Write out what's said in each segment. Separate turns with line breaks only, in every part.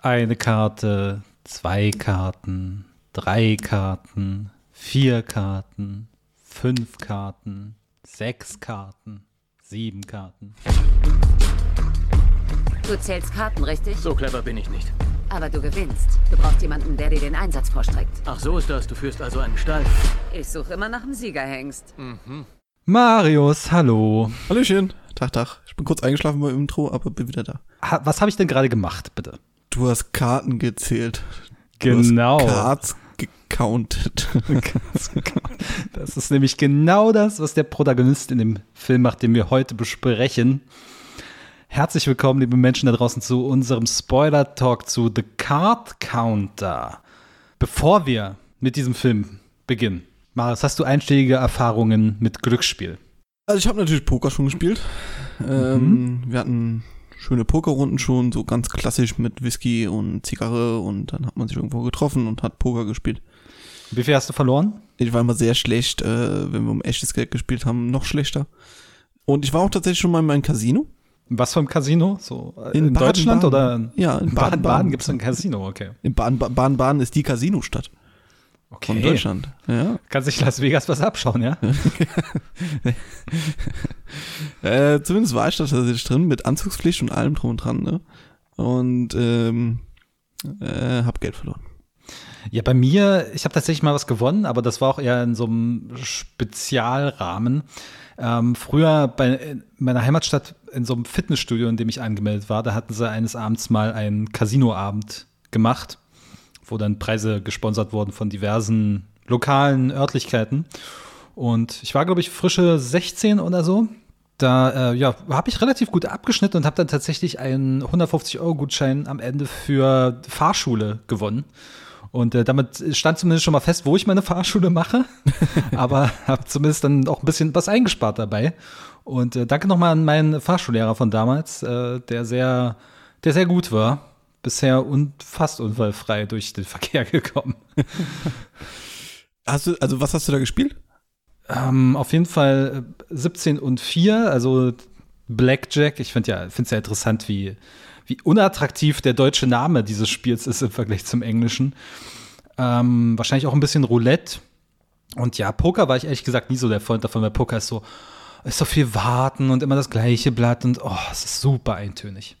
eine Karte, zwei Karten, drei Karten, vier Karten, fünf Karten, sechs Karten, sieben Karten.
Du zählst Karten, richtig?
So clever bin ich nicht.
Aber du gewinnst. Du brauchst jemanden, der dir den Einsatz vorstreckt.
Ach, so ist das. Du führst also einen Stall.
Ich suche immer nach einem Siegerhengst.
Marius, hallo.
Hallöchen. Tag, Tag. Ich bin kurz eingeschlafen beim Intro, aber bin wieder da.
Ha, was habe ich denn gerade gemacht, bitte?
Du hast Karten gezählt. Du
Genau.
hast Cards gecountet.
Das ist nämlich genau das, was der Protagonist in dem Film macht, den wir heute besprechen. Herzlich willkommen, liebe Menschen da draußen, zu unserem Spoiler-Talk zu The Card Counter. Bevor wir mit diesem Film beginnen, Marius, hast du einschlägige Erfahrungen mit Glücksspiel?
Also ich habe natürlich Poker schon gespielt. Ähm, Wir hatten schöne Pokerrunden schon, so ganz klassisch mit Whisky und Zigarre und dann hat man sich irgendwo getroffen und hat Poker gespielt.
Wie viel hast du verloren?
Ich war immer sehr schlecht, äh, wenn wir um echtes Geld gespielt haben, noch schlechter. Und ich war auch tatsächlich schon mal in meinem Casino.
Was für ein Casino? So äh, in,
In
Deutschland
Baden-Baden.
oder?
Ja, in Baden-Baden.
Gibt es ein Casino, okay.
In Baden- Baden-Baden ist die Casinostadt
Okay.
von Deutschland. Ja.
Kannst sich Las Vegas was abschauen, ja?
Äh, zumindest war ich da tatsächlich drin mit Anzugspflicht und allem drum und dran, ne? Und ähm, äh, hab Geld verloren.
Ja, bei mir, ich habe tatsächlich mal was gewonnen, aber das war auch eher in so einem Spezialrahmen. Ähm, früher bei in meiner Heimatstadt in so einem Fitnessstudio, in dem ich angemeldet war, da hatten sie eines Abends mal einen Casinoabend gemacht, wo dann Preise gesponsert wurden von diversen lokalen Örtlichkeiten. Und ich war, glaube ich, frische 16 oder so. Da äh, ja, habe ich relativ gut abgeschnitten und habe dann tatsächlich einen 150-Euro-Gutschein am Ende für Fahrschule gewonnen. Und äh, damit stand zumindest schon mal fest, wo ich meine Fahrschule mache. Aber habe zumindest dann auch ein bisschen was eingespart dabei. Und äh, danke nochmal an meinen Fahrschullehrer von damals, äh, der sehr, der sehr gut war. Bisher und fast unfallfrei durch den Verkehr gekommen.
Hast du, also was hast du da gespielt?
Ähm, auf jeden Fall äh, 17 und 4, also Blackjack. Ich finde ja, finde es ja interessant, wie, wie unattraktiv der deutsche Name dieses Spiels ist im Vergleich zum Englischen. Ähm, wahrscheinlich auch ein bisschen Roulette. Und ja, Poker war ich ehrlich gesagt nie so der Freund davon, weil Poker ist so, ist so viel warten und immer das gleiche Blatt und oh, es ist super eintönig.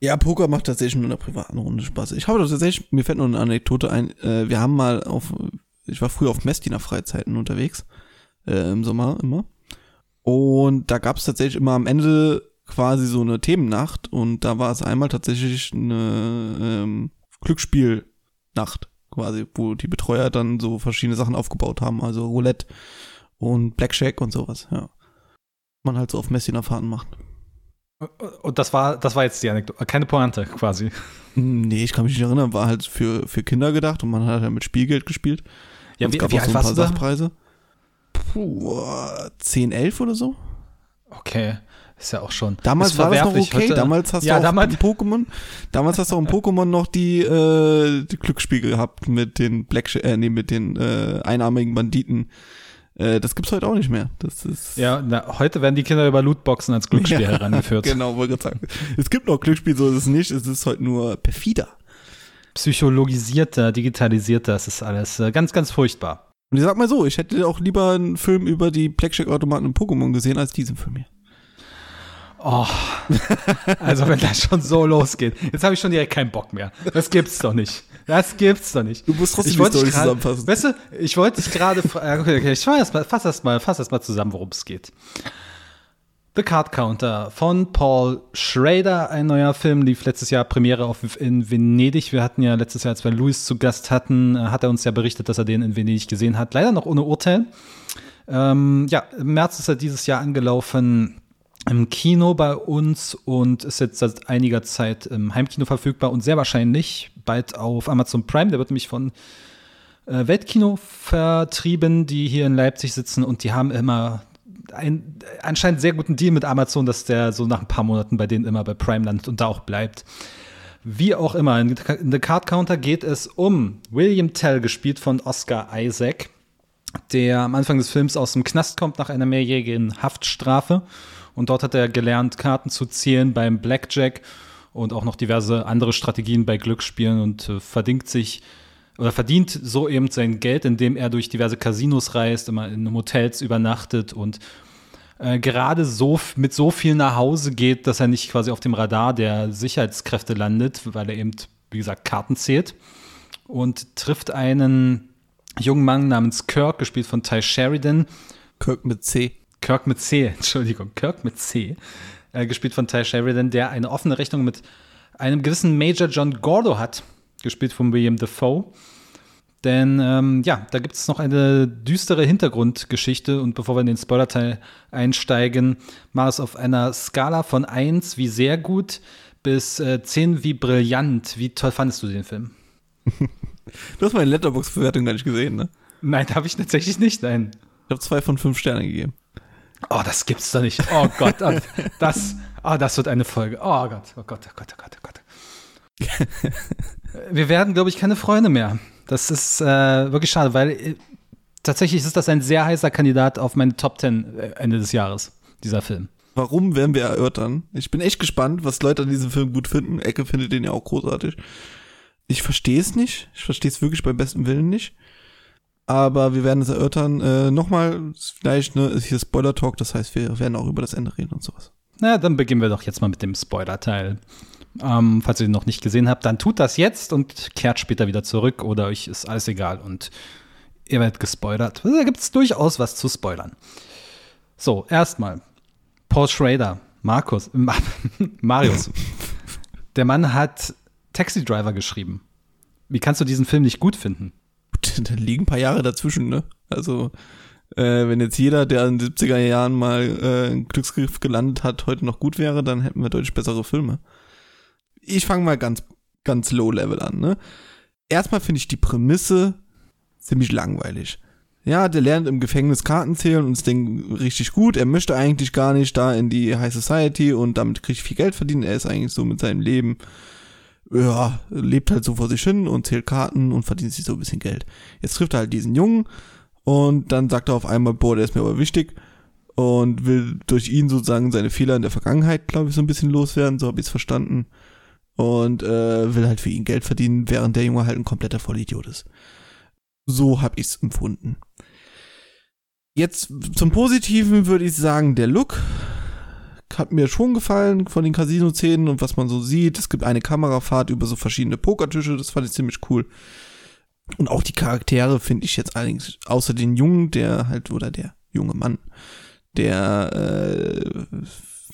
Ja, Poker macht tatsächlich nur in einer privaten Runde Spaß. Ich habe tatsächlich, mir fällt noch eine Anekdote ein, äh, wir haben mal auf, ich war früher auf Messdiener Freizeiten unterwegs, äh, im Sommer immer. Und da gab es tatsächlich immer am Ende quasi so eine Themennacht und da war es einmal tatsächlich eine ähm, Glücksspielnacht quasi, wo die Betreuer dann so verschiedene Sachen aufgebaut haben, also Roulette und Blackjack und sowas, ja. Man halt so auf Messdiener Fahrten macht.
Und das war, das war jetzt die Anekdote, keine Pointe quasi.
Nee, ich kann mich nicht erinnern, war halt für, für Kinder gedacht und man hat halt mit Spielgeld gespielt.
Ja,
Und
wie,
es gab
wie
auch
alt
so ein paar? Sachpreise. Puh, 10, 11 oder so.
Okay, ist ja auch schon.
Damals war das noch okay.
Heute-
damals hast
ja,
du auch
damals,
Pokémon, damals hast du auch im Pokémon noch die, äh, die Glücksspiel gehabt mit den Black, äh, nee, mit den äh, einarmigen Banditen. Äh, das gibt's heute auch nicht mehr. Das ist
Ja, na, heute werden die Kinder über Lootboxen als Glücksspiel
Ja,
herangeführt.
Genau, wollte gerade sagen. Es gibt noch Glücksspiel, so ist es nicht. Es ist heute nur perfider.
Psychologisierter, digitalisierter, das ist alles äh, ganz, ganz furchtbar.
Und ich sag mal so, ich hätte auch lieber einen Film über die Blackjack-Automaten in Pokémon gesehen, als diesen Film hier.
Oh, also wenn das schon so losgeht, jetzt habe ich schon direkt keinen Bock mehr. Das gibt's doch nicht. Das gibt's doch nicht.
Du musst trotzdem
ich
die
wollte
Story zusammenfassen.
Weißt du, ich wollte dich gerade fragen, okay, okay, ich fasse erst mal, fass erst mal, fass erst mal zusammen, worum es geht. The Card Counter von Paul Schrader, ein neuer Film, lief letztes Jahr Premiere auf, in Venedig. Wir hatten ja letztes Jahr, als wir Louis zu Gast hatten, äh, hat er uns ja berichtet, dass er den in Venedig gesehen hat. Leider noch ohne Urteil. Ähm, ja, im März ist er dieses Jahr angelaufen im Kino bei uns und ist jetzt seit einiger Zeit im Heimkino verfügbar und sehr wahrscheinlich bald auf Amazon Prime. Der wird nämlich von äh, Weltkino vertrieben, die hier in Leipzig sitzen und die haben immer einen anscheinend sehr guten Deal mit Amazon, dass der so nach ein paar Monaten bei denen immer bei Prime landet und da auch bleibt. Wie auch immer, in The Card Counter geht es um William Tell, gespielt von Oscar Isaac, der am Anfang des Films aus dem Knast kommt nach einer mehrjährigen Haftstrafe. Und dort hat er gelernt, Karten zu zielen beim Blackjack und auch noch diverse andere Strategien bei Glücksspielen und äh, verdingt sich oder verdient so eben sein Geld, indem er durch diverse Casinos reist, immer in Hotels übernachtet und äh, gerade so mit so viel nach Hause geht, dass er nicht quasi auf dem Radar der Sicherheitskräfte landet, weil er eben, wie gesagt, Karten zählt und trifft einen jungen Mann namens Kirk, gespielt von Ty Sheridan.
Kirk mit C.
Kirk mit C, Entschuldigung, Kirk mit C, äh, gespielt von Ty Sheridan, der eine offene Rechnung mit einem gewissen Major John Gordo hat, gespielt von William Defoe. Denn ähm, ja, da gibt es noch eine düstere Hintergrundgeschichte und bevor wir in den Spoiler-Teil einsteigen, mal es auf einer Skala von 1 wie sehr gut bis äh, 10 wie brillant. Wie toll fandest du den Film?
Du hast meine Letterbox-Bewertung gar nicht gesehen, ne?
Nein, habe ich tatsächlich nicht, nein.
Ich habe zwei von fünf Sternen gegeben.
Oh, das gibt's doch nicht. Oh Gott, oh, das, oh, das wird eine Folge. Oh Gott, oh Gott, oh Gott, oh Gott, oh Gott. Wir werden, glaube ich, keine Freunde mehr. Das ist äh, wirklich schade, weil äh, tatsächlich ist das ein sehr heißer Kandidat auf meine Top 10 äh, Ende des Jahres, dieser Film.
Warum werden wir erörtern? Ich bin echt gespannt, was Leute an diesem Film gut finden. Ecke findet den ja auch großartig. Ich verstehe es nicht. Ich verstehe es wirklich beim besten Willen nicht. Aber wir werden es erörtern. Äh, Nochmal, vielleicht, ne, ist hier Spoiler-Talk, das heißt, wir werden auch über das Ende reden und sowas.
Na, dann beginnen wir doch jetzt mal mit dem Spoiler-Teil. Ähm, falls ihr den noch nicht gesehen habt, dann tut das jetzt und kehrt später wieder zurück oder euch ist alles egal und ihr werdet gespoilert. Da gibt es durchaus was zu spoilern. So, erstmal. Paul Schrader, Markus, Marius. Der Mann hat Taxi Driver geschrieben. Wie kannst du diesen Film nicht gut finden?
Da liegen ein paar Jahre dazwischen, ne? Also, äh, wenn jetzt jeder, der in den 70er Jahren mal äh, einen Glücksgriff gelandet hat, heute noch gut wäre, dann hätten wir deutlich bessere Filme. Ich fange mal ganz, ganz low level an, ne? Erstmal finde ich die Prämisse ziemlich langweilig. Ja, der lernt im Gefängnis Karten zählen und ist Ding richtig gut. Er möchte eigentlich gar nicht da in die High Society und damit kriegt viel Geld verdienen. Er ist eigentlich so mit seinem Leben, ja, lebt halt so vor sich hin und zählt Karten und verdient sich so ein bisschen Geld. Jetzt trifft er halt diesen Jungen und dann sagt er auf einmal, boah, der ist mir aber wichtig und will durch ihn sozusagen seine Fehler in der Vergangenheit, glaube ich, so ein bisschen loswerden, so habe ich es verstanden. Und äh, will halt für ihn Geld verdienen, während der Junge halt ein kompletter Vollidiot ist. So habe ich es empfunden. Jetzt zum Positiven würde ich sagen, der Look hat mir schon gefallen von den Casino-Szenen und was man so sieht. Es gibt eine Kamerafahrt über so verschiedene Pokertische, das fand ich ziemlich cool. Und auch die Charaktere finde ich jetzt allerdings, außer den Jungen, der halt, oder der junge Mann, der äh,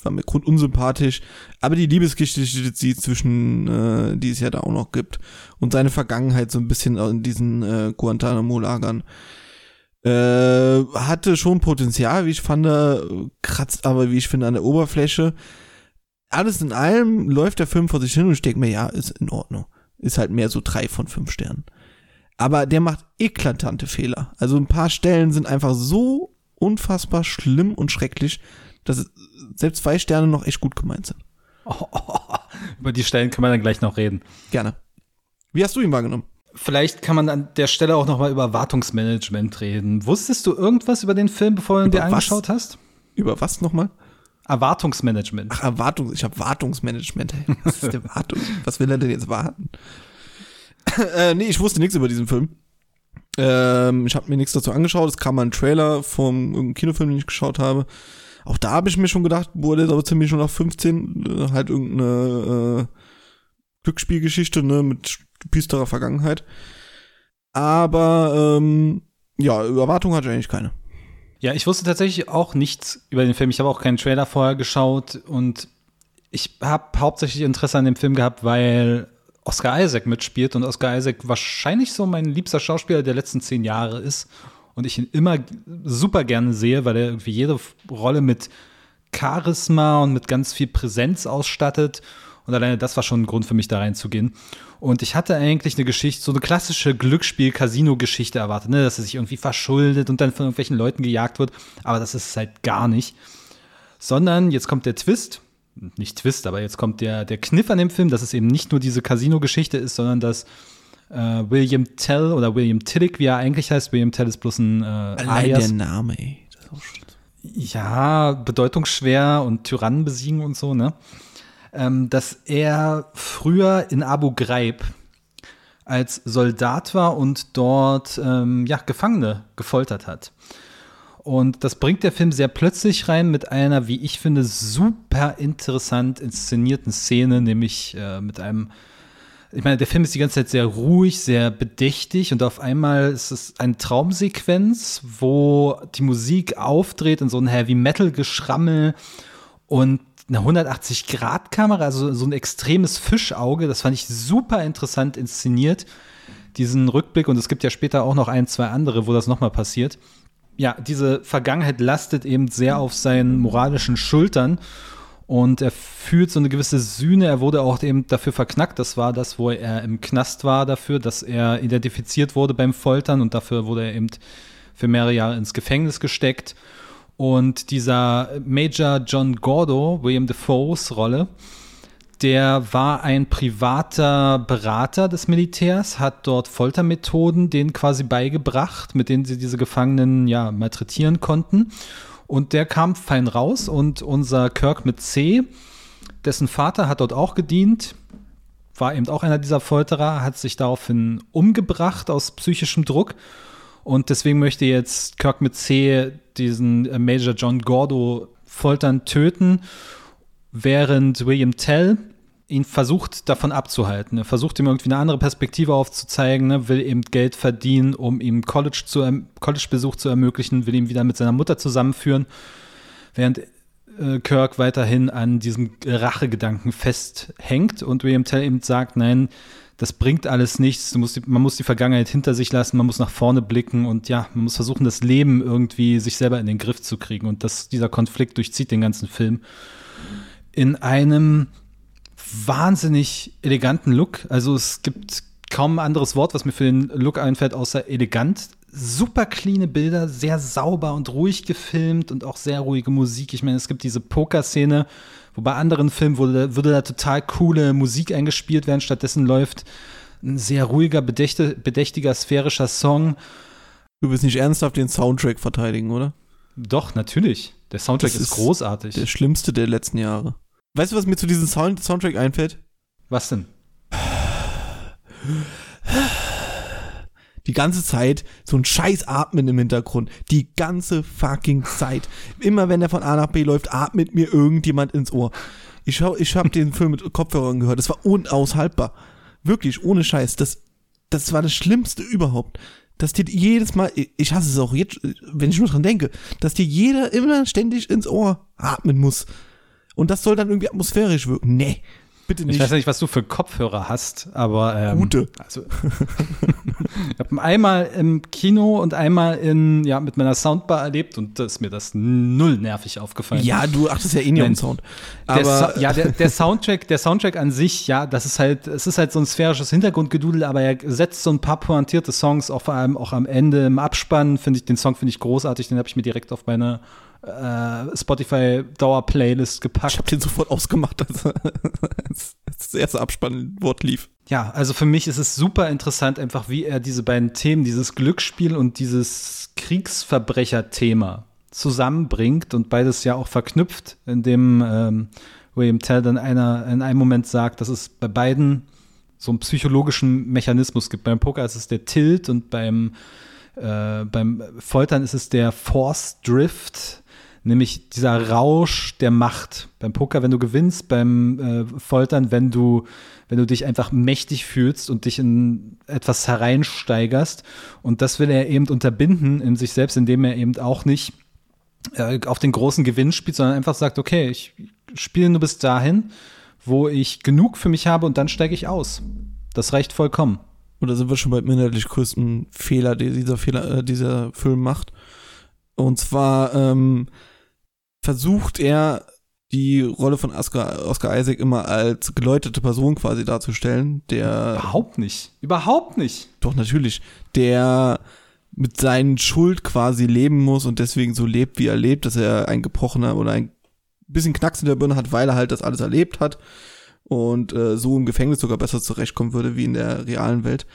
war mir grundunsympathisch. Aber die Liebesgeschichte, die zwischen, äh, die es ja da auch noch gibt, und seine Vergangenheit so ein bisschen in diesen äh, Guantanamo-Lagern, äh, hatte schon Potenzial, wie ich fand, kratzt aber, wie ich finde, an der Oberfläche. Alles in allem läuft der Film vor sich hin und ich denke mir, ja, ist in Ordnung. Ist halt mehr so drei von fünf Sternen. Aber der macht eklatante Fehler. Also ein paar Stellen sind einfach so unfassbar schlimm und schrecklich, dass selbst zwei Sterne noch echt gut gemeint sind.
Oh, oh, oh. Über die Stellen können wir dann gleich noch reden.
Gerne. Wie hast du ihn wahrgenommen?
Vielleicht kann man an der Stelle auch noch mal über Wartungsmanagement reden. Wusstest du irgendwas über den Film, bevor du ihn dir angeschaut hast?
Über was nochmal?
Erwartungsmanagement.
Ach, Erwartungs, ich habe Wartungsmanagement. Was ist der Wartung? was will er denn jetzt warten? äh, nee, ich wusste nichts über diesen Film. Ähm, ich habe mir nichts dazu angeschaut. Es kam mal ein Trailer vom Kinofilm, den ich geschaut habe. Auch da habe ich mir schon gedacht, ist aber ziemlich schon nach 15, äh, halt irgendeine äh, Glücksspielgeschichte, ne, mit düsterer Vergangenheit. Aber ähm, ja, Erwartung hatte ich eigentlich keine.
Ja, ich wusste tatsächlich auch nichts über den Film. Ich habe auch keinen Trailer vorher geschaut und ich habe hauptsächlich Interesse an dem Film gehabt, weil Oscar Isaac mitspielt und Oscar Isaac wahrscheinlich so mein liebster Schauspieler der letzten zehn Jahre ist und ich ihn immer super gerne sehe, weil er irgendwie jede Rolle mit Charisma und mit ganz viel Präsenz ausstattet und alleine das war schon ein Grund für mich, da reinzugehen. Und ich hatte eigentlich eine Geschichte, so eine klassische Glücksspiel-Casino-Geschichte erwartet, ne? dass er sich irgendwie verschuldet und dann von irgendwelchen Leuten gejagt wird. Aber das ist es halt gar nicht. Sondern jetzt kommt der Twist. Nicht Twist, aber jetzt kommt der, der Kniff an dem Film, dass es eben nicht nur diese Casino-Geschichte ist, sondern dass äh, William Tell oder William Tillich, wie er eigentlich heißt, William Tell ist bloß ein äh,
Allein der Name, ey.
Ja, bedeutungsschwer und Tyrannen besiegen und so, ne? Ähm, dass er früher in Abu Ghraib als Soldat war und dort ähm, ja, Gefangene gefoltert hat. Und das bringt der Film sehr plötzlich rein mit einer, wie ich finde, super interessant inszenierten Szene, nämlich äh, mit einem ich meine, der Film ist die ganze Zeit sehr ruhig, sehr bedächtig und auf einmal ist es eine Traumsequenz, wo die Musik aufdreht in so ein Heavy Metal Geschrammel und eine 180-Grad-Kamera, also so ein extremes Fischauge. Das fand ich super interessant inszeniert, diesen Rückblick. Und es gibt ja später auch noch ein, zwei andere, wo das nochmal passiert. Ja, diese Vergangenheit lastet eben sehr auf seinen moralischen Schultern. Und er fühlt so eine gewisse Sühne. Er wurde auch eben dafür verknackt. Das war das, wo er im Knast war dafür, dass er identifiziert wurde beim Foltern und dafür wurde er eben für mehrere Jahre ins Gefängnis gesteckt. Und dieser Major John Gordo, William Defoes Rolle, der war ein privater Berater des Militärs, hat dort Foltermethoden denen quasi beigebracht, mit denen sie diese Gefangenen ja malträtieren konnten. Und der kam fein raus und unser Kirk mit C, dessen Vater hat dort auch gedient, war eben auch einer dieser Folterer, hat sich daraufhin umgebracht aus psychischem Druck und deswegen möchte jetzt Kirk mit C diesen äh, Major John Gordo foltern, töten, während William Tell ihn versucht davon abzuhalten. Er versucht ihm irgendwie eine andere Perspektive aufzuzeigen, ne? will eben Geld verdienen, um ihm College zu, College-Besuch zu ermöglichen, will ihn wieder mit seiner Mutter zusammenführen, während äh, Kirk weiterhin an diesem Rachegedanken festhängt und William Tell eben sagt, nein, das bringt alles nichts. Musst man muss die Vergangenheit hinter sich lassen, man muss nach vorne blicken und ja, man muss versuchen, das Leben irgendwie sich selber in den Griff zu kriegen. Und das, dieser Konflikt durchzieht den ganzen Film in einem wahnsinnig eleganten Look. Also es gibt kaum ein anderes Wort, was mir für den Look einfällt, außer elegant. Super cleane Bilder, sehr sauber und ruhig gefilmt und auch sehr ruhige Musik. Ich meine, es gibt diese Poker-Szene, wo bei anderen Filmen würde, würde da total coole Musik eingespielt werden. Stattdessen läuft ein sehr ruhiger, bedächte, bedächtiger, sphärischer Song.
Du willst nicht ernsthaft den Soundtrack verteidigen, oder?
Doch, natürlich. Der Soundtrack ist, ist, großartig.
Der schlimmste der letzten Jahre. Weißt du, was mir zu diesem Sound Soundtrack einfällt?
Was denn?
Die ganze Zeit so ein scheiß Atmen im Hintergrund. Die ganze fucking Zeit. Immer wenn er von A nach B läuft, atmet mir irgendjemand ins Ohr. Ich, schau, ich habe den Film mit Kopfhörern gehört. Das war unaushaltbar. Wirklich, ohne Scheiß. Das, das war das Schlimmste überhaupt. Dass dir jedes Mal, ich hasse es auch jetzt, wenn ich nur dran denke, dass dir jeder immer ständig ins Ohr atmen muss. Und das soll dann irgendwie atmosphärisch wirken. Nee, Bitte nicht.
Ich weiß nicht, was du für Kopfhörer hast, aber ähm,
gute.
Also, ich habe einmal im Kino und einmal in ja mit meiner Soundbar erlebt und da ist mir das null nervig aufgefallen.
Ja, du achtest ja eh nicht auf den Sound.
Aber der so ja, der, der, Soundtrack, der Soundtrack an sich, ja, das ist halt, es ist halt so ein sphärisches Hintergrundgedudel, aber er setzt so ein paar pointierte Songs, auch vor allem auch am Ende im Abspann finde ich den Song finde ich großartig, den habe ich mir direkt auf meine äh, Spotify-Dauer-Playlist gepackt.
Ich habe den sofort ausgemacht, als, als das erste Abspannwort lief.
Ja, also für mich ist es super interessant, einfach wie er diese beiden Themen, dieses Glücksspiel und dieses Kriegsverbrecher-Thema zusammenbringt und beides ja auch verknüpft, indem ähm, William Tell dann einer, in einem Moment sagt, dass es bei beiden so einen psychologischen Mechanismus gibt. Beim Poker ist es der Tilt und beim, äh, beim Foltern ist es der Force Drift nämlich dieser Rausch der Macht. Beim Poker, wenn du gewinnst, beim äh, Foltern, wenn du, wenn du dich einfach mächtig fühlst und dich in etwas hereinsteigerst. Und das will er eben unterbinden in sich selbst, indem er eben auch nicht äh, auf den großen Gewinn spielt, sondern einfach sagt, okay, ich spiele nur bis dahin, wo ich genug für mich habe und dann steige ich aus. Das reicht vollkommen.
Oder sind wir schon beim inhaltlich größten Fehler, den dieser Fehler, äh, dieser Film macht? Und zwar ähm, versucht er die Rolle von Oscar, Oscar Isaac immer als geläuterte Person quasi darzustellen, der
überhaupt nicht, überhaupt nicht.
Doch natürlich, der mit seinen Schuld quasi leben muss und deswegen so lebt, wie er lebt, dass er ein gebrochener oder ein bisschen Knacks in der Birne hat, weil er halt das alles erlebt hat und äh, so im Gefängnis sogar besser zurechtkommen würde wie in der realen Welt.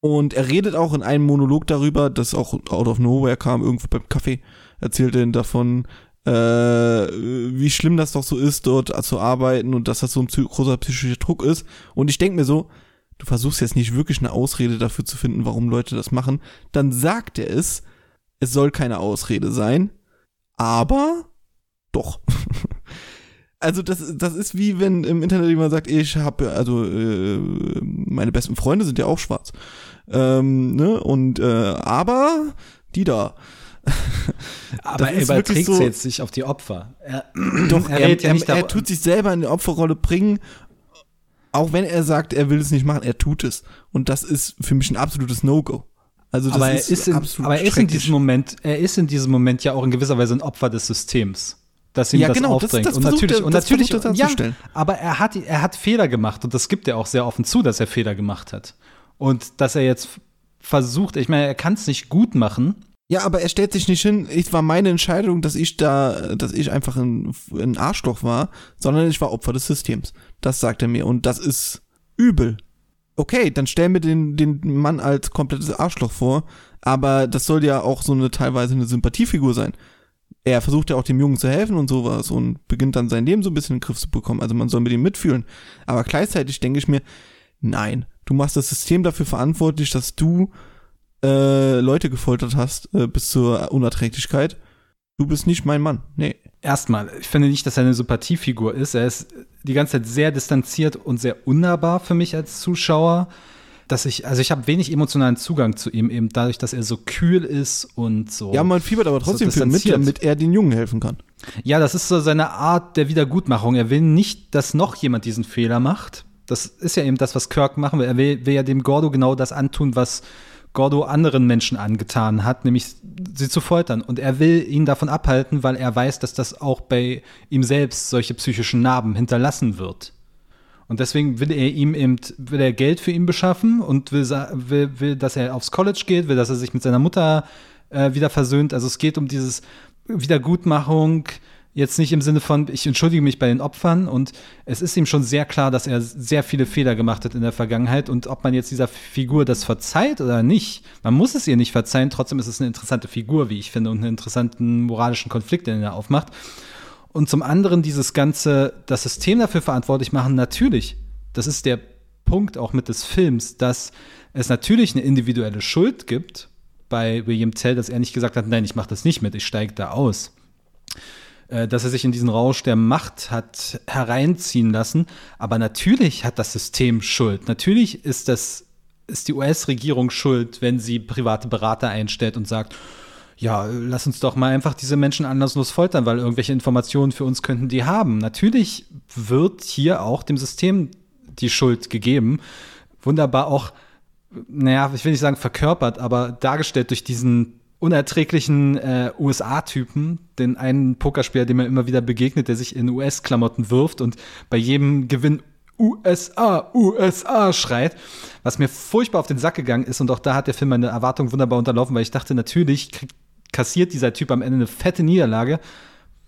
Und er redet auch in einem Monolog darüber, das auch out of nowhere kam, irgendwo beim Kaffee, erzählt er davon, äh, wie schlimm das doch so ist, dort zu arbeiten und dass das so ein großer psychischer Druck ist. Und ich denke mir so, du versuchst jetzt nicht wirklich eine Ausrede dafür zu finden, warum Leute das machen. Dann sagt er es, es soll keine Ausrede sein, aber doch. Also das, das ist wie wenn im Internet jemand sagt, ich habe, also äh, meine besten Freunde sind ja auch schwarz. Ähm, ne? Und äh, aber die da.
Aber
Das
er überträgt
so-
jetzt nicht auf die Opfer. Er,
Doch,
er
er,
ja
er, tut sich selber in eine Opferrolle bringen, auch wenn er sagt, er will es nicht machen, er tut es. Und das ist für mich ein absolutes No-Go. Also das
aber er
ist,
ist, in,
absolut
aber er ist in diesem Moment, er ist in diesem Moment ja auch in gewisser Weise ein Opfer des Systems. Dass ihm
Ja,
das
genau, das-
aufdrängt.
das
und
versucht
natürlich,
er-
und
das
natürlich,
er
ja, aber er hat, er hat Fehler gemacht und das gibt er auch sehr offen zu, dass er Fehler gemacht hat. Und dass er jetzt versucht, ich meine, er kann es nicht gut machen.
Ja, aber er stellt sich nicht hin, es war meine Entscheidung, dass ich da, dass ich einfach ein, ein Arschloch war, sondern ich war Opfer des Systems. Das sagt er mir und das ist übel. Okay, dann stell mir den, den Mann als komplettes Arschloch vor, aber das soll ja auch so eine teilweise eine Sympathiefigur sein. Er versucht ja auch dem Jungen zu helfen und sowas und beginnt dann sein Leben so ein bisschen in den Griff zu bekommen. Also man soll mit ihm mitfühlen. Aber gleichzeitig denke ich mir, nein, du machst das System dafür verantwortlich, dass du äh, Leute gefoltert hast äh, bis zur Unerträglichkeit. Du bist nicht mein Mann. Nee.
Erstmal, ich finde nicht, dass er eine Sympathiefigur ist. Er ist die ganze Zeit sehr distanziert und sehr unnahbar für mich als Zuschauer. Dass ich, also ich habe wenig emotionalen Zugang zu ihm, eben dadurch, dass er so kühl ist und so.
Ja, man fiebert aber
so
trotzdem für ihn mit, damit er den Jungen helfen kann.
Ja, das ist so seine Art der Wiedergutmachung. Er will nicht, dass noch jemand diesen Fehler macht. Das ist ja eben das, was Kirk machen will. Er will, will ja dem Gordo genau das antun, was Gordo anderen Menschen angetan hat, nämlich sie zu foltern. Und er will ihn davon abhalten, weil er weiß, dass das auch bei ihm selbst solche psychischen Narben hinterlassen wird. Und deswegen will er ihm eben, will er Geld für ihn beschaffen und will, will, will dass er aufs College geht, will, dass er sich mit seiner Mutter äh, wieder versöhnt. Also es geht um dieses Wiedergutmachung, jetzt nicht im Sinne von, ich entschuldige mich bei den Opfern und es ist ihm schon sehr klar, dass er sehr viele Fehler gemacht hat in der Vergangenheit und ob man jetzt dieser Figur das verzeiht oder nicht, man muss es ihr nicht verzeihen, trotzdem ist es eine interessante Figur, wie ich finde, und einen interessanten moralischen Konflikt, den er aufmacht. Und zum anderen dieses ganze, das System dafür verantwortlich machen, natürlich. Das ist der Punkt auch mit des Films, dass es natürlich eine individuelle Schuld gibt bei William Tell, dass er nicht gesagt hat, nein, ich mache das nicht mit, ich steige da aus. Äh, Dass er sich in diesen Rausch der Macht hat hereinziehen lassen. Aber natürlich hat das System Schuld. Natürlich ist das, ist die US-Regierung schuld, wenn sie private Berater einstellt und sagt, ja, lass uns doch mal einfach diese Menschen anlasslos foltern, weil irgendwelche Informationen für uns könnten die haben. Natürlich wird hier auch dem System die Schuld gegeben. Wunderbar auch, naja, ich will nicht sagen verkörpert, aber dargestellt durch diesen unerträglichen äh, USA-Typen, den einen Pokerspieler, dem er immer wieder begegnet, der sich in US-Klamotten wirft und bei jedem Gewinn USA, USA schreit, was mir furchtbar auf den Sack gegangen ist und auch da hat der Film meine Erwartung wunderbar unterlaufen, weil ich dachte, natürlich kassiert dieser Typ am Ende eine fette Niederlage,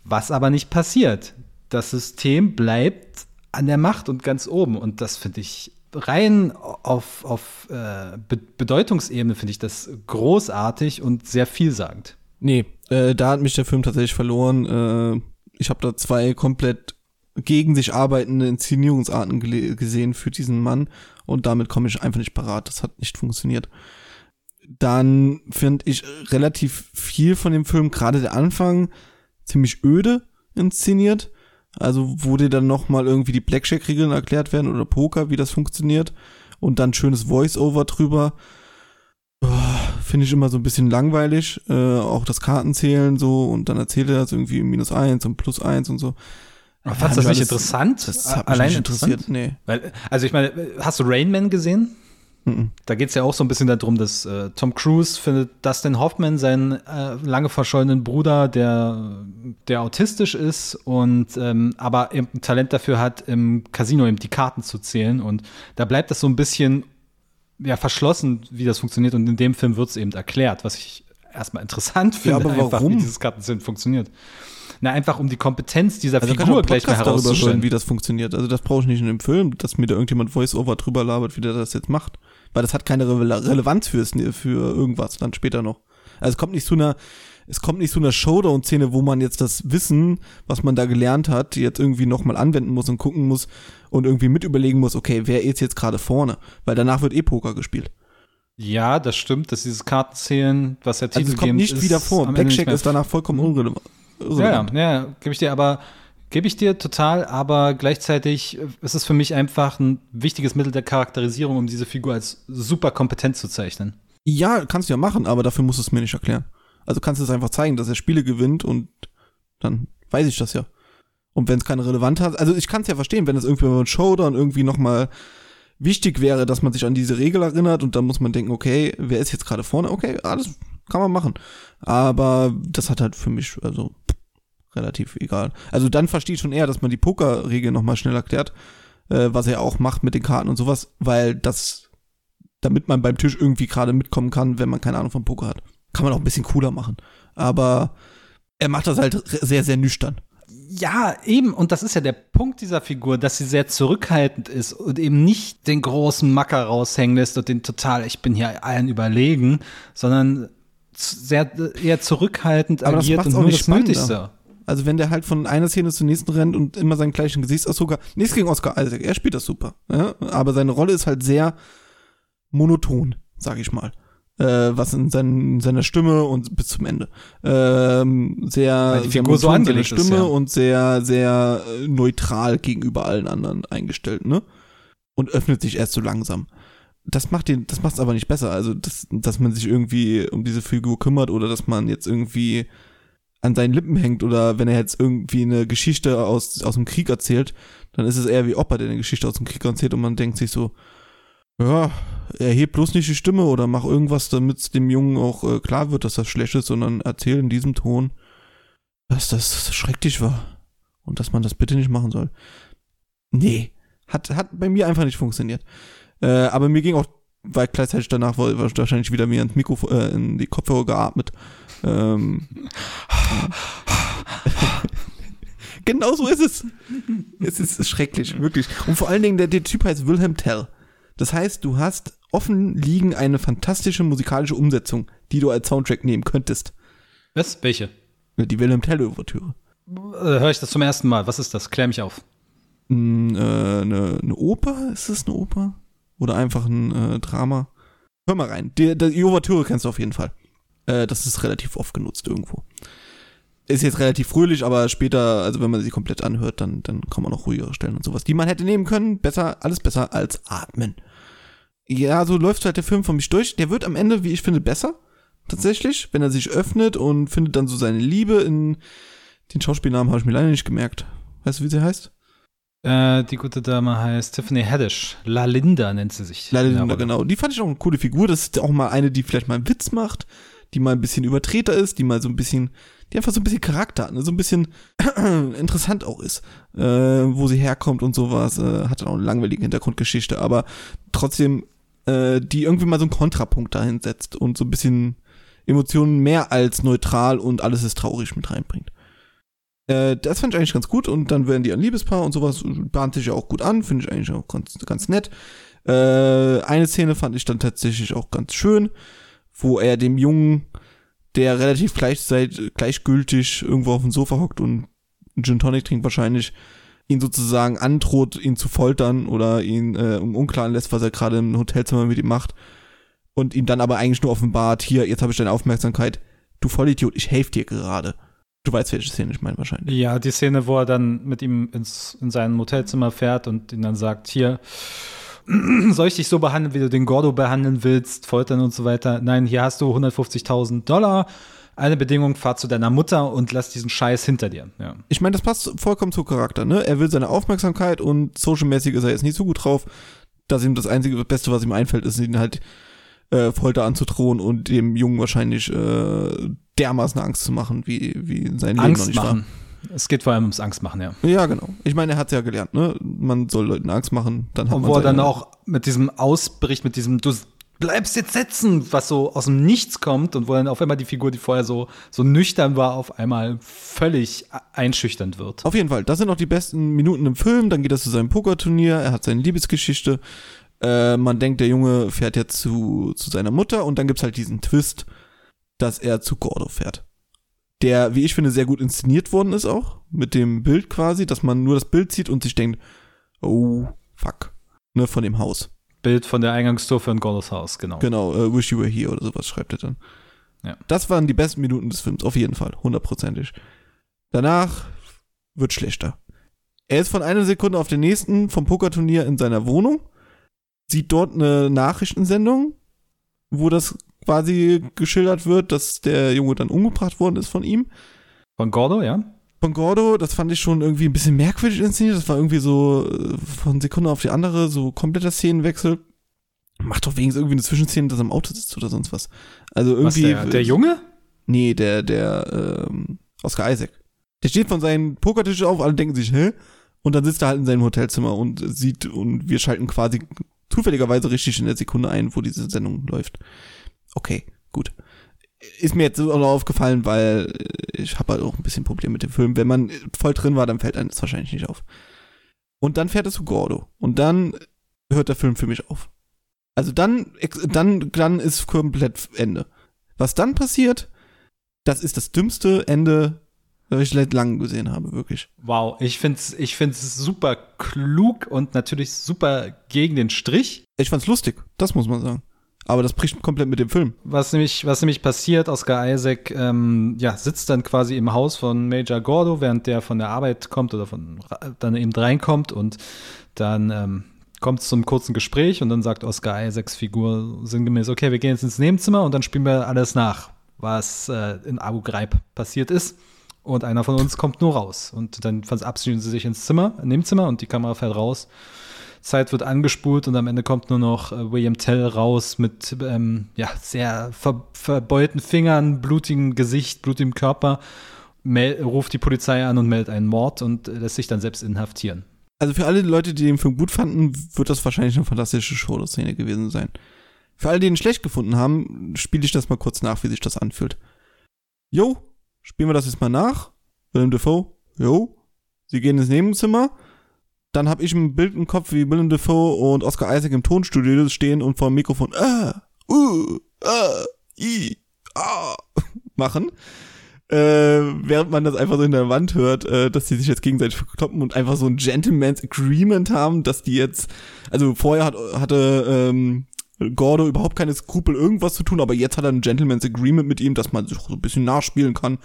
was aber nicht passiert. Das System bleibt an der Macht und ganz oben und das finde ich rein auf, auf äh, Be Bedeutungsebene finde ich das großartig und sehr vielsagend.
Nee, äh, da hat mich der Film tatsächlich verloren. Äh, ich habe da zwei komplett gegen sich arbeitende Inszenierungsarten gesehen für diesen Mann und damit komme ich einfach nicht parat. Das hat nicht funktioniert. Dann finde ich relativ viel von dem Film, gerade der Anfang, ziemlich öde inszeniert. Also wo dir dann nochmal irgendwie die Blackjack-Regeln erklärt werden oder Poker, wie das funktioniert. Und dann schönes Voice-Over drüber. Finde ich immer so ein bisschen langweilig. Äh, auch das Kartenzählen so und dann erzählt er das irgendwie minus eins und plus eins und so.
Fandst du das nicht
alles-
interessant?
Das hat mich
Allein
nicht
interessant?
interessiert. Nee.
Weil, also ich meine, hast du Rain Man gesehen?
Mhm.
Da geht es ja auch so ein bisschen darum, dass äh, Tom Cruise findet Dustin Hoffman, seinen äh, lange verschollenen Bruder, der, der autistisch ist und ähm, aber eben ein Talent dafür hat, im Casino eben die Karten zu zählen. Und da bleibt das so ein bisschen ja, verschlossen, wie das funktioniert. Und in dem Film wird es eben erklärt, was ich erstmal interessant finde,
aber
einfach,
warum?
wie dieses Kartenzählen funktioniert. Na, einfach um die Kompetenz dieser
Also
Figur gleich mal herauszustellen.
wie das funktioniert. Also das brauche ich nicht in dem Film, dass mir da irgendjemand Voice-Over drüber labert, wie der das jetzt macht. Weil das hat keine Rele Relevanz fürs, für irgendwas dann später noch. Also es kommt nicht zu einer es kommt nicht zu einer Showdown-Szene, wo man jetzt das Wissen, was man da gelernt hat, jetzt irgendwie nochmal anwenden muss und gucken muss und irgendwie mit überlegen muss, okay, wer ist jetzt gerade vorne? Weil danach wird eh Poker gespielt.
Ja, das stimmt, dass dieses Kartenzählen, was der
Also
Titel
es kommt nicht wieder vor. Blackjack ist danach vollkommen unrelevant.
Ja, ja, ja, gebe ich dir aber gebe ich dir total, aber gleichzeitig ist es für mich einfach ein wichtiges Mittel der Charakterisierung, um diese Figur als super kompetent zu zeichnen.
Ja, kannst du ja machen, aber dafür musst du es mir nicht erklären. Also kannst du es einfach zeigen, dass er Spiele gewinnt und dann weiß ich das ja. Und wenn es keine Relevanz hat, also ich kann es ja verstehen, wenn es irgendwie beim Showdown irgendwie nochmal wichtig wäre, dass man sich an diese Regel erinnert und dann muss man denken, okay, wer ist jetzt gerade vorne? Okay, alles kann man machen. Aber das hat halt für mich, also relativ egal. Also dann verstehe ich schon eher, dass man die Pokerregel nochmal schnell erklärt, äh, was er auch macht mit den Karten und sowas, weil das, damit man beim Tisch irgendwie gerade mitkommen kann, wenn man keine Ahnung vom Poker hat. Kann man auch ein bisschen cooler machen. Aber er macht das halt sehr, sehr nüchtern.
Ja, eben. Und das ist ja der Punkt dieser Figur, dass sie sehr zurückhaltend ist und eben nicht den großen Macker raushängen lässt und den total, ich bin hier allen überlegen, sondern sehr eher zurückhaltend
Aber
agiert und
auch
nur
nicht
das. Nötigste.
Also wenn der halt von einer Szene zur nächsten rennt und immer seinen gleichen Gesichtsausdruck hat. Nichts gegen Oscar Isaac, er spielt das super. Ja? Aber seine Rolle ist halt sehr monoton, sag ich mal. Äh, was in, seinen, in seiner Stimme und bis zum Ende. Ähm, sehr, sehr
so angelegt
seiner
ist,
Stimme
ja.
und sehr, sehr äh, neutral gegenüber allen anderen eingestellt, ne? Und öffnet sich erst so langsam. Das macht den, das macht es aber nicht besser. Also, dass, dass man sich irgendwie um diese Figur kümmert oder dass man jetzt irgendwie an seinen Lippen hängt oder wenn er jetzt irgendwie eine Geschichte aus, aus dem Krieg erzählt, dann ist es eher wie Opa, der eine Geschichte aus dem Krieg erzählt und man denkt sich so, ja, erheb bloß nicht die Stimme oder mach irgendwas, damit es dem Jungen auch äh, klar wird, dass das schlecht ist, sondern erzähl in diesem Ton, dass das schrecklich war und dass man das bitte nicht machen soll. Nee, hat, hat bei mir einfach nicht funktioniert. Äh, aber mir ging auch, weil gleichzeitig danach war, war wahrscheinlich wieder mir ins Mikrofon, äh, in die Kopfhörer geatmet. Ähm, genau so ist es. Es ist schrecklich, wirklich. Und vor allen Dingen, der, der Typ heißt Wilhelm Tell. Das heißt, du hast offen liegen eine fantastische musikalische Umsetzung, die du als Soundtrack nehmen könntest.
Was? Welche?
Die Wilhelm Tell-Ouvertüre.
Äh, Höre ich das zum ersten Mal. Was ist das? Klär mich auf.
Ein, äh, eine, eine Oper? Ist das eine Oper? Oder einfach ein äh, Drama? Hör mal rein. Die, die Ouvertüre kennst du auf jeden Fall. Äh, das ist relativ oft genutzt irgendwo. Ist jetzt relativ fröhlich, aber später, also wenn man sie komplett anhört, dann, dann kann man auch ruhigere Stellen und sowas, die man hätte nehmen können. Besser, alles besser als atmen. Ja, so läuft halt der Film von mich durch. Der wird am Ende, wie ich finde, besser. Tatsächlich, wenn er sich öffnet und findet dann so seine Liebe in den Schauspielnamen habe ich mir leider nicht gemerkt. Weißt du, wie sie heißt?
Äh, die gute Dame heißt Tiffany Haddish. La Linda nennt sie sich.
Leider
Ja,
Linda,
aber-
genau. Die fand ich auch eine coole Figur. Das ist auch mal eine, die vielleicht mal einen Witz macht, die mal ein bisschen übertreter ist, die mal so ein bisschen, die einfach so ein bisschen Charakter hat, ne? so ein bisschen interessant auch ist, äh, wo sie herkommt und sowas. Äh, hat dann auch eine langweilige Hintergrundgeschichte, aber trotzdem, äh, die irgendwie mal so einen Kontrapunkt dahin setzt und so ein bisschen Emotionen mehr als neutral und alles ist traurig mit reinbringt. Äh, das fand ich eigentlich ganz gut und dann werden die ein Liebespaar und sowas, bahnt sich ja auch gut an, finde ich eigentlich auch ganz, ganz nett. Äh, eine Szene fand ich dann tatsächlich auch ganz schön, wo er dem Jungen, der relativ gleichgültig irgendwo auf dem Sofa hockt und Gin Tonic trinkt wahrscheinlich, ihn sozusagen androht, ihn zu foltern oder ihn äh, im Unklaren lässt, was er gerade im Hotelzimmer mit ihm macht. Und ihm dann aber eigentlich nur offenbart, hier, jetzt habe ich deine Aufmerksamkeit, du Vollidiot, ich helfe dir gerade. Du weißt, welche Szene ich meine wahrscheinlich.
Ja, die Szene, wo er dann mit ihm ins, in sein Hotelzimmer fährt und ihn dann sagt, hier, soll ich dich so behandeln, wie du den Gordo behandeln willst, foltern und so weiter? Nein, hier hast du 150.000 Dollar. Eine Bedingung, fahr zu deiner Mutter und lass diesen Scheiß hinter dir. Ja.
ich meine, das passt vollkommen zu Charakter, ne? Er will seine Aufmerksamkeit und socialmäßig ist er jetzt nicht so gut drauf, dass ihm das einzige, das Beste, was ihm einfällt, ist, ihn halt äh, Folter anzudrohen und dem Jungen wahrscheinlich äh, dermaßen Angst zu machen, wie, wie sein Leben noch
Angst
nicht
machen. Es geht vor allem ums Angst machen, ja.
Ja, genau. Ich meine, er hat ja gelernt, ne? Man soll Leuten Angst machen, dann hat
Und
man
wo er dann auch mit diesem ausbricht, mit diesem, du bleibst jetzt sitzen, was so aus dem Nichts kommt und wo dann auf einmal die Figur, die vorher so, so nüchtern war, auf einmal völlig einschüchternd wird.
Auf jeden Fall, das sind auch die besten Minuten im Film. Dann geht er zu seinem Pokerturnier, er hat seine Liebesgeschichte. Äh, man denkt, der Junge fährt jetzt zu, zu seiner Mutter und dann gibt's halt diesen Twist, dass er zu Gordo fährt. Der, wie ich finde, sehr gut inszeniert worden ist auch, mit dem Bild quasi, dass man nur das Bild sieht und sich denkt, oh, fuck, ne, von dem Haus.
Bild von der Eingangstür für ein Gordos Haus, genau.
Genau, äh, Wish You Were Here oder sowas schreibt er dann.
Ja.
Das waren die besten Minuten des Films, auf jeden Fall, hundertprozentig. Danach wird schlechter. Er ist von einer Sekunde auf den nächsten vom Pokerturnier in seiner Wohnung, sieht dort eine Nachrichtensendung, wo das quasi geschildert wird, dass der Junge dann umgebracht worden ist von ihm.
Von Gordo, ja?
Von Gordo, das fand ich schon irgendwie ein bisschen merkwürdig inszeniert. Das war irgendwie so äh, von Sekunde auf die andere, so kompletter Szenenwechsel. Macht doch wenigstens irgendwie eine Zwischenszene, dass er im Auto sitzt oder sonst was. Also
Was,
irgendwie.
der, der Junge?
Nee, der, der, ähm, Oscar Isaac. Der steht von seinem Pokertisch auf, alle denken sich, hä? Und dann sitzt er halt in seinem Hotelzimmer und sieht, und wir schalten quasi zufälligerweise richtig in der Sekunde ein, wo diese Sendung läuft. Okay, gut. Ist mir jetzt auch noch aufgefallen, weil ich habe halt auch ein bisschen Problem mit dem Film. Wenn man voll drin war, dann fällt einem das wahrscheinlich nicht auf. Und dann fährt es zu Gordo. Und dann hört der Film für mich auf. Also dann, dann, dann ist komplett Ende. Was dann passiert, das ist das dümmste Ende, das ich seit langem gesehen habe, wirklich.
Wow, ich find's, ich find's super klug und natürlich super gegen den Strich.
Ich fand's lustig, das muss man sagen. Aber das bricht komplett mit dem Film.
Was nämlich, was nämlich passiert, Oscar Isaac ähm, ja, sitzt dann quasi im Haus von Major Gordo, während der von der Arbeit kommt oder von dann eben reinkommt und dann ähm, kommt es zum kurzen Gespräch und dann sagt Oscar Isaacs Figur sinngemäß, okay, wir gehen jetzt ins Nebenzimmer und dann spielen wir alles nach, was äh, in Abu Ghraib passiert ist. Und einer von uns kommt nur raus. Und dann verabschieden sie sich ins Zimmer, in und die Kamera fährt raus. Zeit wird angespult und am Ende kommt nur noch äh, William Tell raus mit ähm, ja, sehr ver verbeulten Fingern, blutigem Gesicht, blutigem Körper, ruft die Polizei an und meldet einen Mord und äh, lässt sich dann selbst inhaftieren.
Also für alle Leute, die den Film gut fanden, wird das wahrscheinlich eine fantastische Show-Szene gewesen sein. Für alle, die ihn schlecht gefunden haben, spiele ich das mal kurz nach, wie sich das anfühlt. Jo, spielen wir das jetzt mal nach. Willem Dafoe, jo. Sie gehen ins Nebenzimmer. Dann habe ich ein Bild im Kopf, wie Willem Dafoe und Oscar Isaac im Tonstudio stehen und vor dem Mikrofon ah, uh, ah, i, ah, machen. Äh, während man das einfach so in der Wand hört, äh, dass die sich jetzt gegenseitig verkloppen und einfach so ein Gentleman's Agreement haben, dass die jetzt, also vorher hat, hatte ähm, Gordo überhaupt keine Skrupel, irgendwas zu tun, aber jetzt hat er ein Gentleman's Agreement mit ihm, dass man sich so ein bisschen nachspielen kann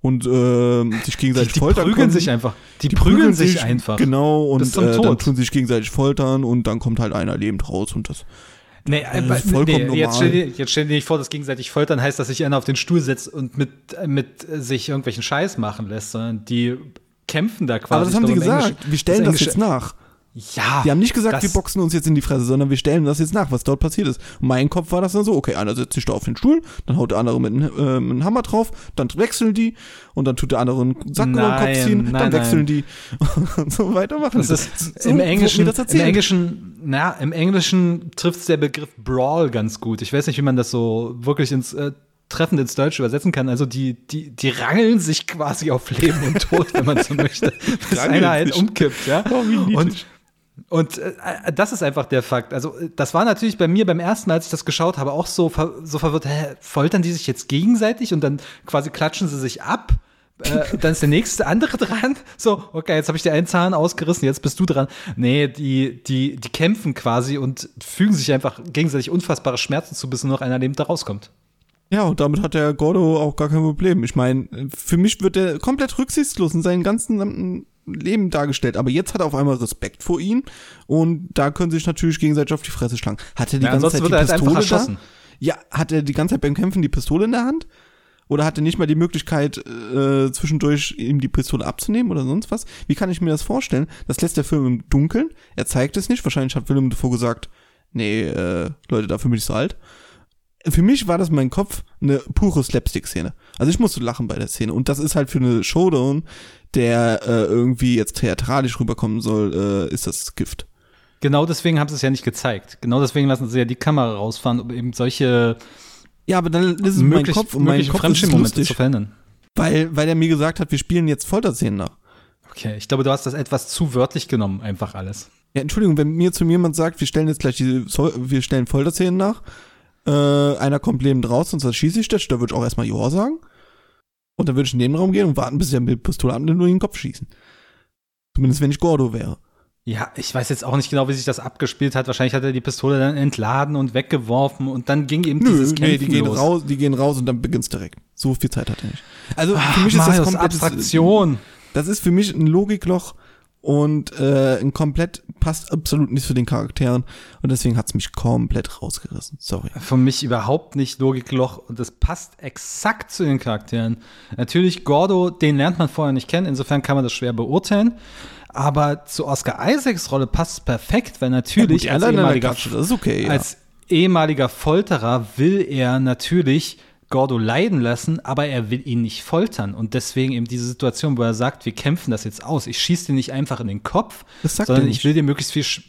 und äh, sich gegenseitig
die, die
foltern
prügeln sich einfach. Die, die prügeln, prügeln sich, einfach.
Genau, und äh, dann tun sich gegenseitig foltern und dann kommt halt einer lebend raus und das
Nee, äh, das ist vollkommen nee, jetzt, stell dir, jetzt stell dir nicht vor, dass gegenseitig foltern heißt, dass sich einer auf den Stuhl setzt und mit, mit sich irgendwelchen Scheiß machen lässt, sondern die kämpfen da quasi.
Aber das haben sie gesagt. Englisch, wir stellen das, das jetzt nach.
Ja.
Die haben nicht gesagt, wir boxen uns jetzt in die Fresse, sondern wir stellen das jetzt nach, was dort passiert ist. Und mein Kopf war das dann so, okay, einer setzt sich da auf den Stuhl, dann haut der andere mit, äh, mit einem Hammer drauf, dann wechseln die und dann tut der andere einen Sack nein, über den Kopf ziehen, nein, dann wechseln nein. die und so weitermachen.
Das ist so, im Englischen, das im Englischen, na, im Englischen trifft der Begriff Brawl ganz gut. Ich weiß nicht, wie man das so wirklich ins äh, treffend ins Deutsche übersetzen kann. Also die, die, die rangeln sich quasi auf Leben und Tod, wenn man so möchte, bis einer halt umkippt, ja. Oh, und und äh, das ist einfach der Fakt. Also, das war natürlich bei mir beim ersten Mal, als ich das geschaut habe, auch so, ver so verwirrt, hä, foltern die sich jetzt gegenseitig und dann quasi klatschen sie sich ab? äh, dann ist der nächste andere dran. So, okay, jetzt habe ich dir einen Zahn ausgerissen, jetzt bist du dran. Nee, die, die, die kämpfen quasi und fügen sich einfach gegenseitig unfassbare Schmerzen zu, bis nur noch einer lebend da rauskommt.
Ja, und damit hat der Gordo auch gar kein Problem. Ich meine, für mich wird er komplett rücksichtslos in seinen ganzen Leben dargestellt. Aber jetzt hat er auf einmal Respekt vor ihm und da können sie sich natürlich gegenseitig auf die Fresse schlagen. Hat er die ja, ganze Zeit die Pistole da? Ja, hat er die ganze Zeit beim Kämpfen die Pistole in der Hand? Oder hat er nicht mal die Möglichkeit, äh, zwischendurch ihm die Pistole abzunehmen oder sonst was? Wie kann ich mir das vorstellen? Das lässt der Film im Dunkeln. Er zeigt es nicht. Wahrscheinlich hat Willem davor gesagt, nee, äh, Leute, dafür bin ich so alt für mich war das in meinem Kopf eine pure Slapstick-Szene. Also ich musste lachen bei der Szene. Und das ist halt für eine Showdown, der äh, irgendwie jetzt theatralisch rüberkommen soll, äh, ist das Gift.
Genau deswegen haben sie es ja nicht gezeigt. Genau deswegen lassen sie ja die Kamera rausfahren, um eben solche
ja, aber dann ist es möglich, mein Kopf und mein Kopf ist lustig,
zu verhindern.
Weil, weil er mir gesagt hat, wir spielen jetzt Folterszenen nach.
Okay, ich glaube, du hast das etwas zu wörtlich genommen, einfach alles.
Ja, Entschuldigung, wenn mir zu mir jemand sagt, wir stellen jetzt gleich die, wir stellen Folterszenen nach, äh, einer kommt lebend raus und sagt, schieße ich das, da würde ich auch erstmal Joa sagen. Und dann würde ich in den Raum gehen und warten, bis er mit Pistole ab und nur in den Kopf schießen. Zumindest wenn ich Gordo wäre.
Ja, ich weiß jetzt auch nicht genau, wie sich das abgespielt hat. Wahrscheinlich hat er die Pistole dann entladen und weggeworfen und dann ging eben
Nö,
dieses
nee,
Kämpfen
die gehen
los.
raus, die gehen raus und dann beginnt's direkt. So viel Zeit hat er nicht. Also für mich ist
Marius,
das komplett
Abstraktion.
Das ist für mich ein Logikloch und äh, ein komplett passt absolut nicht zu den Charakteren und deswegen hat's mich komplett rausgerissen. Sorry.
Für mich überhaupt nicht Logikloch und das passt exakt zu den Charakteren. Natürlich, Gordo, den lernt man vorher nicht kennen, insofern kann man das schwer beurteilen. Aber zu Oscar Isaacs Rolle passt es perfekt, weil natürlich
die
als,
anderen
ehemaliger,
ist okay, ja.
als ehemaliger Folterer will er natürlich Gordo leiden lassen, aber er will ihn nicht foltern. Und deswegen eben diese Situation, wo er sagt, wir kämpfen das jetzt aus. Ich schieße dir nicht einfach in den Kopf,
Das sagt
sondern
er
ich will dir möglichst viel. Sch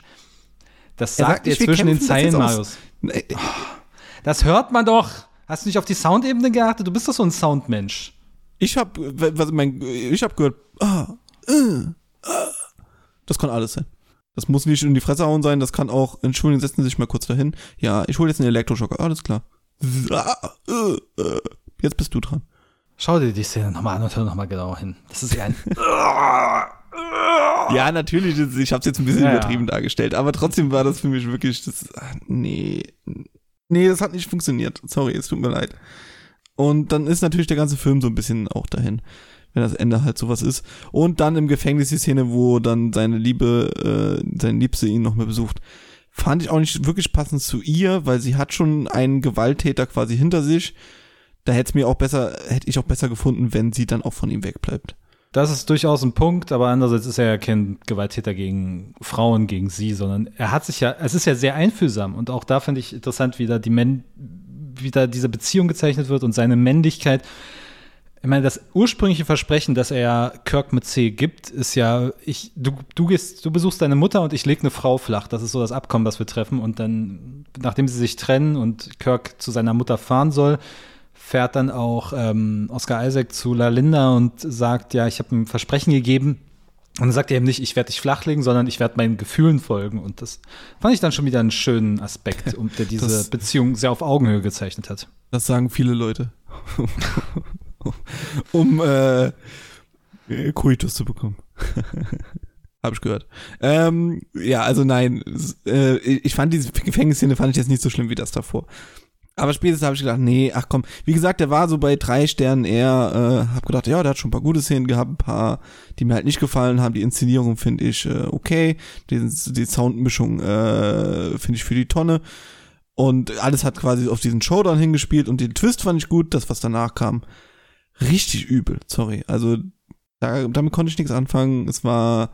das
Er
sagt er zwischen den Zeilen. Marius.
Nee,
Das hört man doch. Hast du nicht auf die Soundebene geachtet? Du bist doch so ein Soundmensch.
Ich hab, was mein, ich hab gehört, ah, äh, ah. das kann alles sein. Das muss nicht in die Fresse hauen sein, das kann auch, Entschuldigung, setzen Sie sich mal kurz dahin. Ja, ich hole jetzt einen Elektroschocker, alles klar. Jetzt bist du dran.
Schau dir die Szene nochmal an und hör nochmal genau hin. Das ist ein.
Ja, natürlich, ich habe es jetzt ein bisschen
Ja, ja.
übertrieben dargestellt, aber trotzdem war das für mich wirklich, das, nee, nee, das hat nicht funktioniert. Sorry, es tut mir leid. Und dann ist natürlich der ganze Film so ein bisschen auch dahin, wenn das Ende halt sowas ist. Und dann im Gefängnis die Szene, wo dann seine Liebe, äh, seine Liebste ihn noch mal besucht, fand ich auch nicht wirklich passend zu ihr, weil sie hat schon einen Gewalttäter quasi hinter sich. Da hätte es mir auch besser, hätte ich auch besser gefunden, wenn sie dann auch von ihm wegbleibt.
Das ist durchaus ein Punkt, aber andererseits ist er ja kein Gewalttäter gegen Frauen, gegen sie, sondern er hat sich ja, es ist ja sehr einfühlsam und auch da finde ich interessant, wie da die Men wie da diese Beziehung gezeichnet wird und seine Männlichkeit. Ich meine, das ursprüngliche Versprechen, das er ja Kirk mit C gibt, ist ja, ich, du, du gehst, du besuchst deine Mutter und ich leg eine Frau flach. Das ist so das Abkommen, das wir treffen. Und dann, nachdem sie sich trennen und Kirk zu seiner Mutter fahren soll, fährt dann auch ähm, Oscar Isaac zu La Linda und sagt, ja, ich habe ein Versprechen gegeben. Und dann sagt er eben nicht, ich werde dich flachlegen, sondern ich werde meinen Gefühlen folgen. Und das fand ich dann schon wieder einen schönen Aspekt, um der diese
Das-
Beziehung sehr auf Augenhöhe gezeichnet hat.
Das sagen viele Leute. um äh, Coitus zu bekommen. Hab ich gehört. Ähm, ja, also nein. Äh, ich fand diese Gefängnisszene fand ich jetzt nicht so schlimm wie das davor. Aber spätestens habe ich gedacht, nee, ach komm. Wie gesagt, der war so bei drei Sternen eher. Äh, hab gedacht, ja, der hat schon ein paar gute Szenen gehabt, ein paar, die mir halt nicht gefallen haben. Die Inszenierung finde ich äh, okay. Die, die Soundmischung äh, finde ich für die Tonne. Und alles hat quasi auf diesen Showdown hingespielt und den Twist fand ich gut, das, was danach kam, richtig übel, sorry. Also da, damit konnte ich nichts anfangen. Es war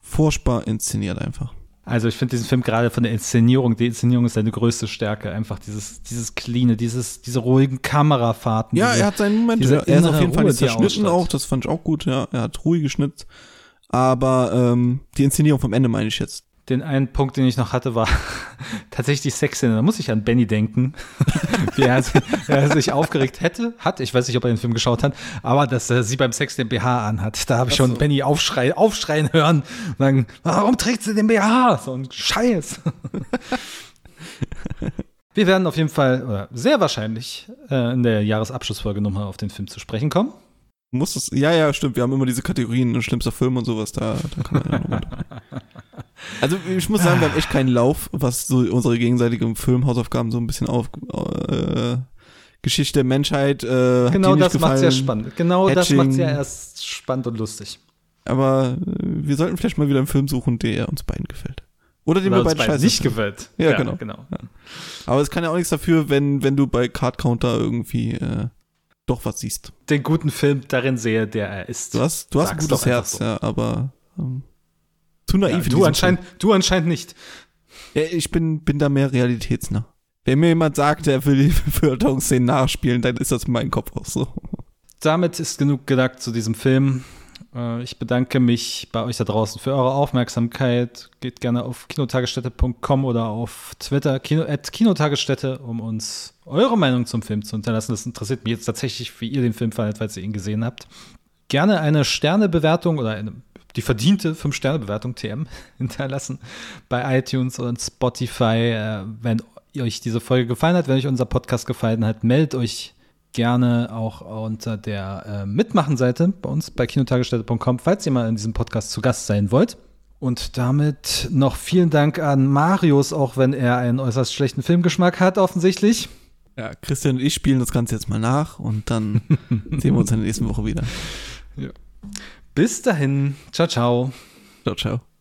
furchtbar inszeniert einfach.
Also ich finde diesen Film gerade von der Inszenierung, die Inszenierung ist seine größte Stärke. Einfach dieses, dieses Cleane, dieses, diese ruhigen Kamerafahrten.
Ja,
diese,
er hat seinen Moment. Er ist auf jeden Fall nicht
er
zerschnitten auch, das fand ich auch gut, ja. Er hat ruhig geschnitten. Aber ähm, die Inszenierung vom Ende meine ich jetzt.
Den einen Punkt, den ich noch hatte, war tatsächlich Sexszene. Da muss ich an Benny denken, wie er, sich- er sich aufgeregt hätte, hat. Ich weiß nicht, ob er den Film geschaut hat, aber dass er sie beim Sex den BH anhat. Da habe ich schon Benny aufschrei, aufschreien hören und sagen, warum trägt sie den BH? So ein Scheiß. Wir werden auf jeden Fall, oder sehr wahrscheinlich, äh, in der Jahresabschlussfolge nochmal auf den Film zu sprechen kommen.
Muss das, ja, ja, stimmt. Wir haben immer diese Kategorien, ne, schlimmster Film und sowas, da, da kann man ja. Also ich muss sagen, wir haben echt keinen Lauf, was so unsere gegenseitigen Filmhausaufgaben so ein bisschen auf äh, Geschichte der Menschheit. Äh, hat
Genau
nicht
das macht es ja
gefallen.
spannend. Genau das
Hatching.
macht es ja erst spannend und lustig.
Aber äh, wir sollten vielleicht mal wieder einen Film suchen, der uns beiden gefällt. Oder den
Oder
wir beide scheiße
nicht gefällt.
Ja, genau.
genau.
Aber es kann ja auch nichts dafür, wenn, wenn du bei Card Counter irgendwie äh, doch was siehst.
Den guten Film darin sehe, der er ist.
Du hast, du hast ein gutes Herz,
so.
ja, aber ähm, zu naiv.
Ja, du, anscheinend, du anscheinend nicht.
Ja, ich bin, bin da mehr realitätsnah. Wenn mir jemand sagt, er will die Beförderungsszenen nachspielen, dann ist das in meinem Kopf auch so.
Damit ist genug gesagt zu diesem Film. Äh, Ich bedanke mich bei euch da draußen für eure Aufmerksamkeit. Geht gerne auf kinotagesstätte.com oder auf Twitter kino, kinotagesstätte, um uns eure Meinung zum Film zu hinterlassen. Das interessiert mich jetzt tatsächlich, wie ihr den Film fandet, falls ihr ihn gesehen habt. Gerne eine Sternebewertung oder eine, die verdiente 5-Sterne-Bewertung TM hinterlassen bei iTunes und Spotify. Äh, Wenn euch diese Folge gefallen hat, wenn euch unser Podcast gefallen hat, meldet euch gerne auch unter der äh, Mitmachen-Seite bei uns bei kinotagesstätte.com, falls ihr mal in diesem Podcast zu Gast sein wollt. Und damit noch vielen Dank an Marius, auch wenn er einen äußerst schlechten Filmgeschmack hat, offensichtlich.
Ja, Christian und ich spielen das Ganze jetzt mal nach und dann sehen wir uns in der nächsten Woche wieder.
Bis dahin. Ciao, ciao.
Ciao, ciao.